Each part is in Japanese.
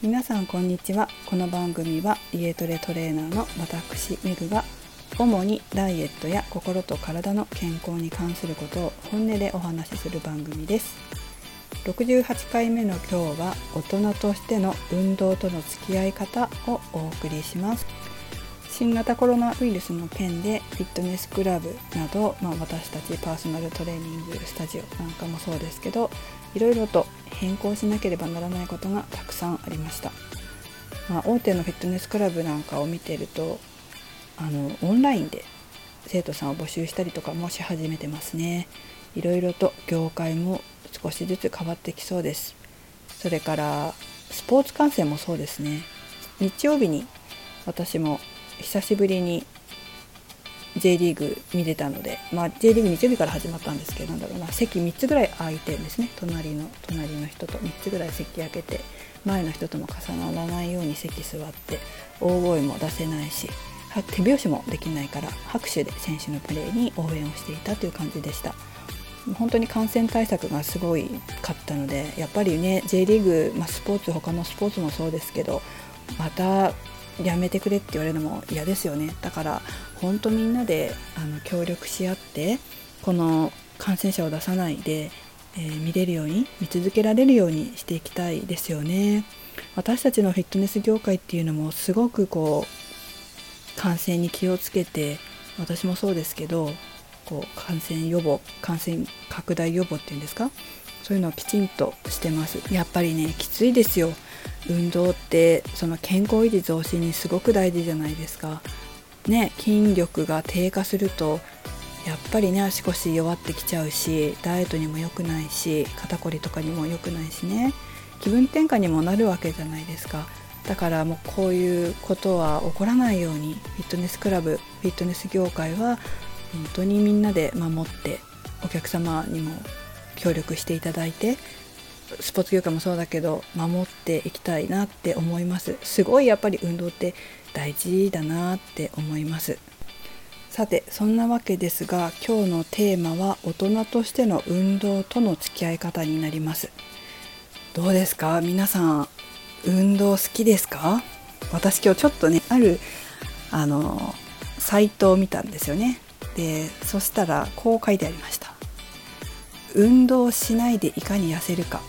皆さんこんにちは。この番組は家トレトレーナーの私メグが主にダイエットや心と体の健康に関することを本音でお話しする番組です。68回目の今日は大人としての運動との付き合い方をお送りします。新型コロナウイルスの件でフィットネスクラブなど、まあ、私たちパーソナルトレーニングスタジオなんかもそうですけどいろいろと変更しなければならないことがたくさんありました、まあ、大手のフィットネスクラブなんかを見ているとあのオンラインで生徒さんを募集したりとかもし始めてますね。いろいろと業界も少しずつ変わってきそうです。それからスポーツ観戦もそうですね。日曜日に私も久しぶりに J リーグ見れたので、まあ、J リーグ日曜日から始まったんですけどなんだろうな席3つぐらい空いてるんですね。隣の隣の人と3つぐらい席空けて前の人とも重ならないように席座って大声も出せないし手拍子もできないから拍手で選手のプレーに応援をしていたという感じでした。本当に感染対策がすごいかったのでやっぱりね J リーグ、まあ、スポーツ他のスポーツもそうですけどまたやめてくれって言われるのも嫌ですよね。だから本当みんなであの協力し合ってこの感染者を出さないで、えー、見れるように見続けられるようにしていきたいですよね。私たちのフィットネス業界っていうのもすごくこう感染に気をつけて私もそうですけどこう感染予防感染拡大予防っていうんですか？そういうのをきちんとしてます。やっぱりねきついですよ。運動ってその健康維持増進にすごく大事じゃないですか。ね筋力が低下するとやっぱりね足腰弱ってきちゃうしダイエットにも良くないし肩こりとかにも良くないしね。気分転換にもなるわけじゃないですか。だからもうこういうことは起こらないようにフィットネスクラブフィットネス業界は本当にみんなで守ってお客様にも協力していただいてスポーツ業界もそうだけど守っていきたいなって思います。すごいやっぱり運動って大事だなって思います。さてそんなわけですが今日のテーマは大人としての運動との付き合い方になります。どうですか？皆さん運動好きですか？私今日ちょっとねあるあのサイトを見たんですよね。でそしたらこう書いてありました。運動しないでいかに痩せるか。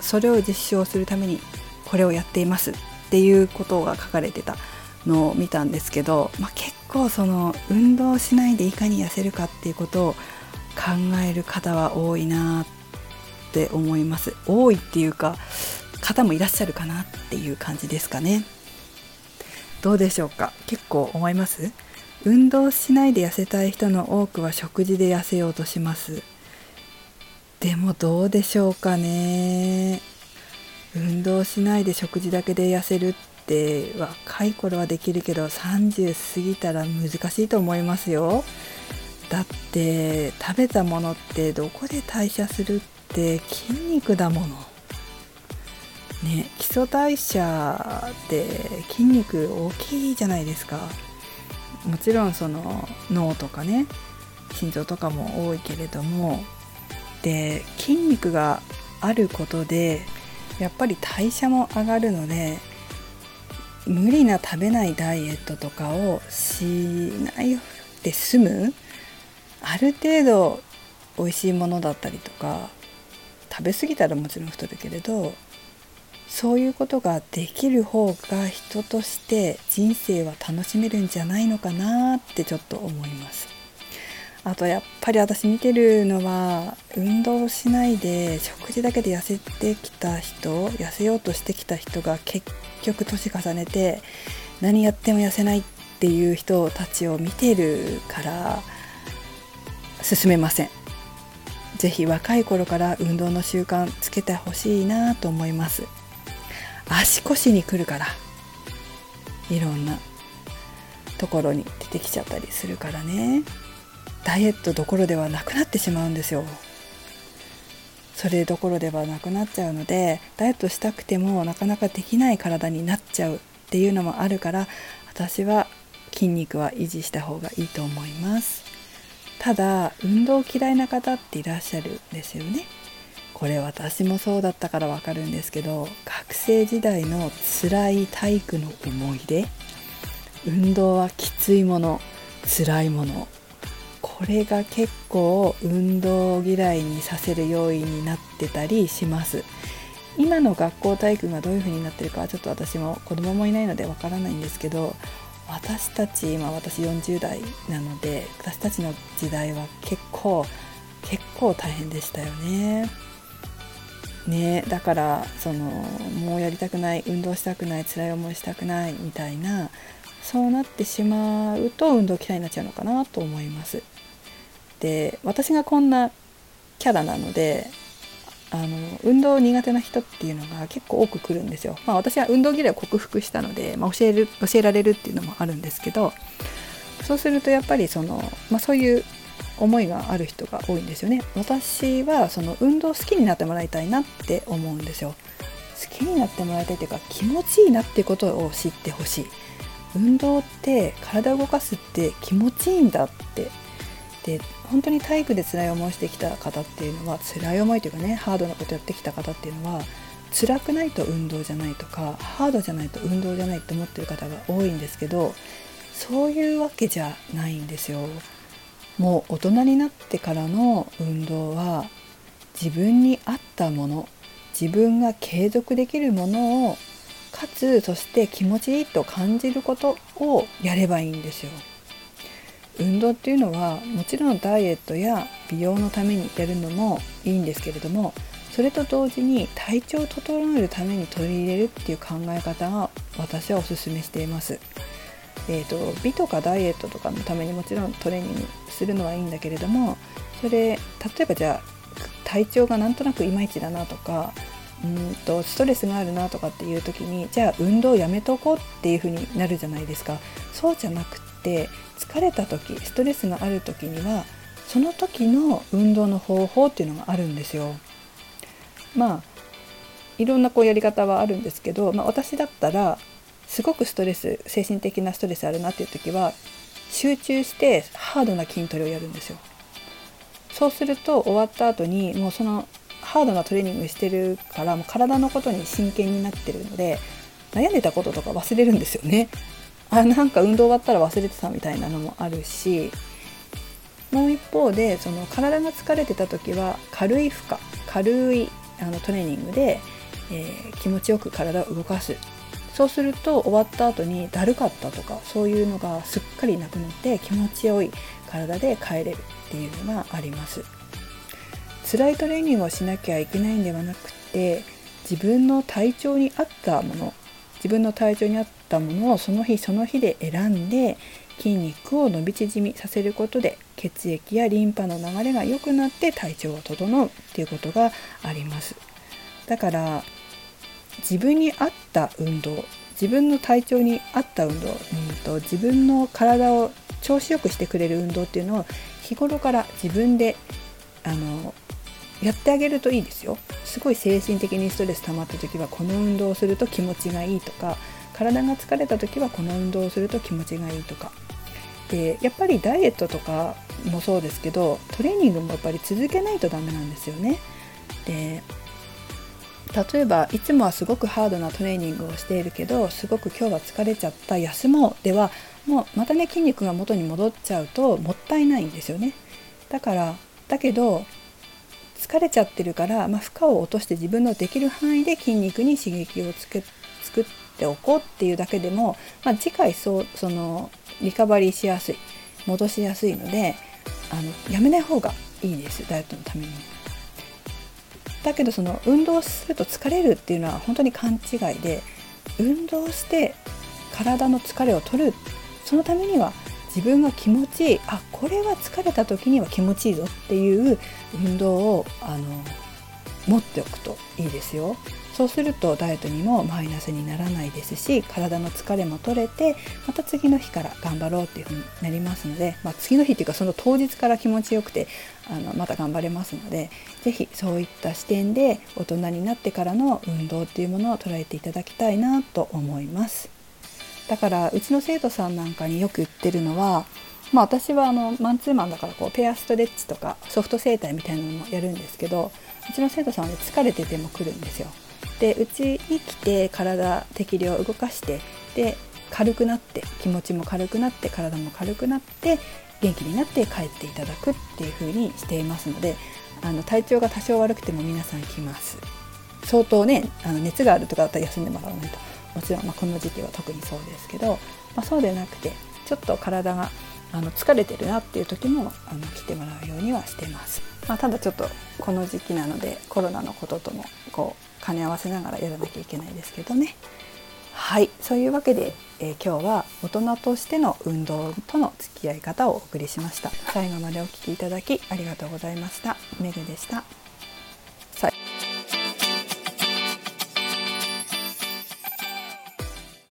それを実証するためにこれをやっています。っていうことが書かれてたのを見たんですけど、まあ、結構その運動しないでいかに痩せるかっていうことを考える方は多いなって思います。多いっていうか方もいらっしゃるかなっていう感じですかね。どうでしょうか？結構思います？運動しないで痩せたい人の多くは食事で痩せようとします。でもどうでしょうかね。運動しないで食事だけで痩せるって若い頃はできるけど30過ぎたら難しいと思いますよ。だって食べたものってどこで代謝するって筋肉だもの。ね基礎代謝って筋肉大きいじゃないですか。もちろんその脳とかね心臓とかも多いけれどもで筋肉があることでやっぱり代謝も上がるので無理な食べないダイエットとかをしないで済むある程度美味しいものだったりとか食べ過ぎたらもちろん太るけれどそういうことができる方が人として人生は楽しめるんじゃないのかなってちょっと思います。あとやっぱり私見てるのは運動しないで食事だけで痩せてきた人痩せようとしてきた人が結局年重ねて何やっても痩せないっていう人たちを見てるから進めません是非若い頃から運動の習慣つけてほしいなと思います足腰に来るから。いろんなところに出てきちゃったりするからね。ダイエットどころではなくなってしまうんですよ。それどころではなくなっちゃうのでダイエットしたくてもなかなかできない体になっちゃうっていうのもあるから私は筋肉は維持した方がいいと思います。ただ運動嫌いな方っていらっしゃるんですよね。これ私もそうだったからわかるんですけど学生時代の辛い体育の思い出運動はきついもの辛いものこれが結構運動嫌いにさせる要因になってたりします今の学校体育がどういう風になってるかはちょっと私も子供もいないのでわからないんですけど私たち今私40代なので私たちの時代は結構結構大変でしたよね。ねだからそのもうやりたくない運動したくない辛い思いしたくないみたいなそうなってしまうと運動嫌いになっちゃうのかなと思います。で私がこんなキャラなのであの運動苦手な人っていうのが結構多く来るんですよ。まあ、私は運動嫌いを克服したので、まあ、教える教えられるっていうのもあるんですけどそうするとやっぱりその、まあ、そういう思いがある人が多いんですよね。私はその運動好きになってもらいたいなって思うんですよ。好きになってもらいたいというか気持ちいいなってことを知ってほしい。運動って体を動かすって気持ちいいんだってで本当に体育で辛い思いしてきた方っていうのは辛い思いというかねハードなことやってきた方っていうのは辛くないと運動じゃないとかハードじゃないと運動じゃないって思ってる方が多いんですけどそういうわけじゃないんですよ。もう大人になってからの運動は自分に合ったもの自分が継続できるものをかつそして気持ちいいと感じることをやればいいんですよ。運動っていうのはもちろんダイエットや美容のためにやるのもいいんですけれどもそれと同時に体調を整えるために取り入れるっていう考え方が私はおすすめしています。えーと、美とかダイエットとかのためにもちろんトレーニングするのはいいんだけれどもそれ例えばじゃあ体調がなんとなくいまいちだなとかうんとストレスがあるなとかっていう時にじゃあ運動やめとこうっていう風になるじゃないですかそうじゃなくて疲れた時ストレスがある時にはその時の運動の方法っていうのがあるんですよ。まあいろんなこうやり方はあるんですけど、まあ、私だったらすごくストレス精神的なストレスあるなっていう時は集中してハードな筋トレをやるんですよ。そうすると終わった後にもうそのハードなトレーニングしてるからもう体のことに真剣になってるので悩んでたこととか忘れるんですよね。あなんか運動終わったら忘れてたみたいなのもあるしもう一方でその体が疲れてた時は軽い負荷軽いあのトレーニングで、えー、気持ちよく体を動かすそうすると終わった後にだるかったとかそういうのがすっかりなくなって気持ちよい体で帰れるっていうのがあります。辛いトレーニングをしなきゃいけないんではなくて自分の体調に合ったもの自分の体調に合ったものをその日その日で選んで筋肉を伸び縮みさせることで血液やリンパの流れが良くなって体調が整うっていうことがあります。だから自分に合った運動自分の体調に合った運動、うんと、自分の体を調子よくしてくれる運動っていうのを日頃から自分であのやってあげるといいですよ。すごい精神的にストレス溜まった時はこの運動をすると気持ちがいいとか体が疲れた時はこの運動をすると気持ちがいいとか。でやっぱりダイエットとかもそうですけどトレーニングもやっぱり続けないとダメなんですよね。で例えばいつもはすごくハードなトレーニングをしているけどすごく今日は疲れちゃった休もうではもうまたね筋肉が元に戻っちゃうともったいないんですよねだからだけど疲れちゃってるから、まあ、負荷を落として自分のできる範囲で筋肉に刺激をつけ作っておこうっていうだけでも、まあ、次回そうそのリカバリーしやすい戻しやすいのであのやめない方がいいですダイエットのために。だけどその運動すると疲れるっていうのは本当に勘違いで運動して体の疲れを取る。そのためには自分が気持ちいい。あこれは疲れた時には気持ちいいぞっていう運動をあの持っておくといいですよ。そうするとダイエットにもマイナスにならないですし体の疲れも取れてまた次の日から頑張ろうっていう風になりますので、まあ、次の日っていうかその当日から気持ちよくてあのまた頑張れますので是非そういった視点で大人になってからの運動っていうものを捉えていただきたいなと思います。だからうちの生徒さんなんかによく言ってるのはまあ、私はあのマンツーマンだからこうペアストレッチとかソフト整体みたいなのもやるんですけどうちの生徒さんは、ね、疲れてても来るんですよ。でうちに来て体適量動かしてで軽くなって気持ちも軽くなって体も軽くなって元気になって帰っていただくっていう風にしていますのであの体調が多少悪くても皆さん来ます相当ねあの熱があるとかだったら休んでもらわないともちろん、まあ、この時期は特にそうですけど、まあ、そうでなくてちょっと体があの疲れてるなっていう時もあの来てもらうようにはしてます、まあ、ただちょっとこの時期なのでコロナのことともこう兼ね合わせながらやらなきゃいけないですけどね。はい。そういうわけで、えー、今日は大人としての運動との付き合い方をお送りしました。最後までお聴きいただきありがとうございました。めぐでした。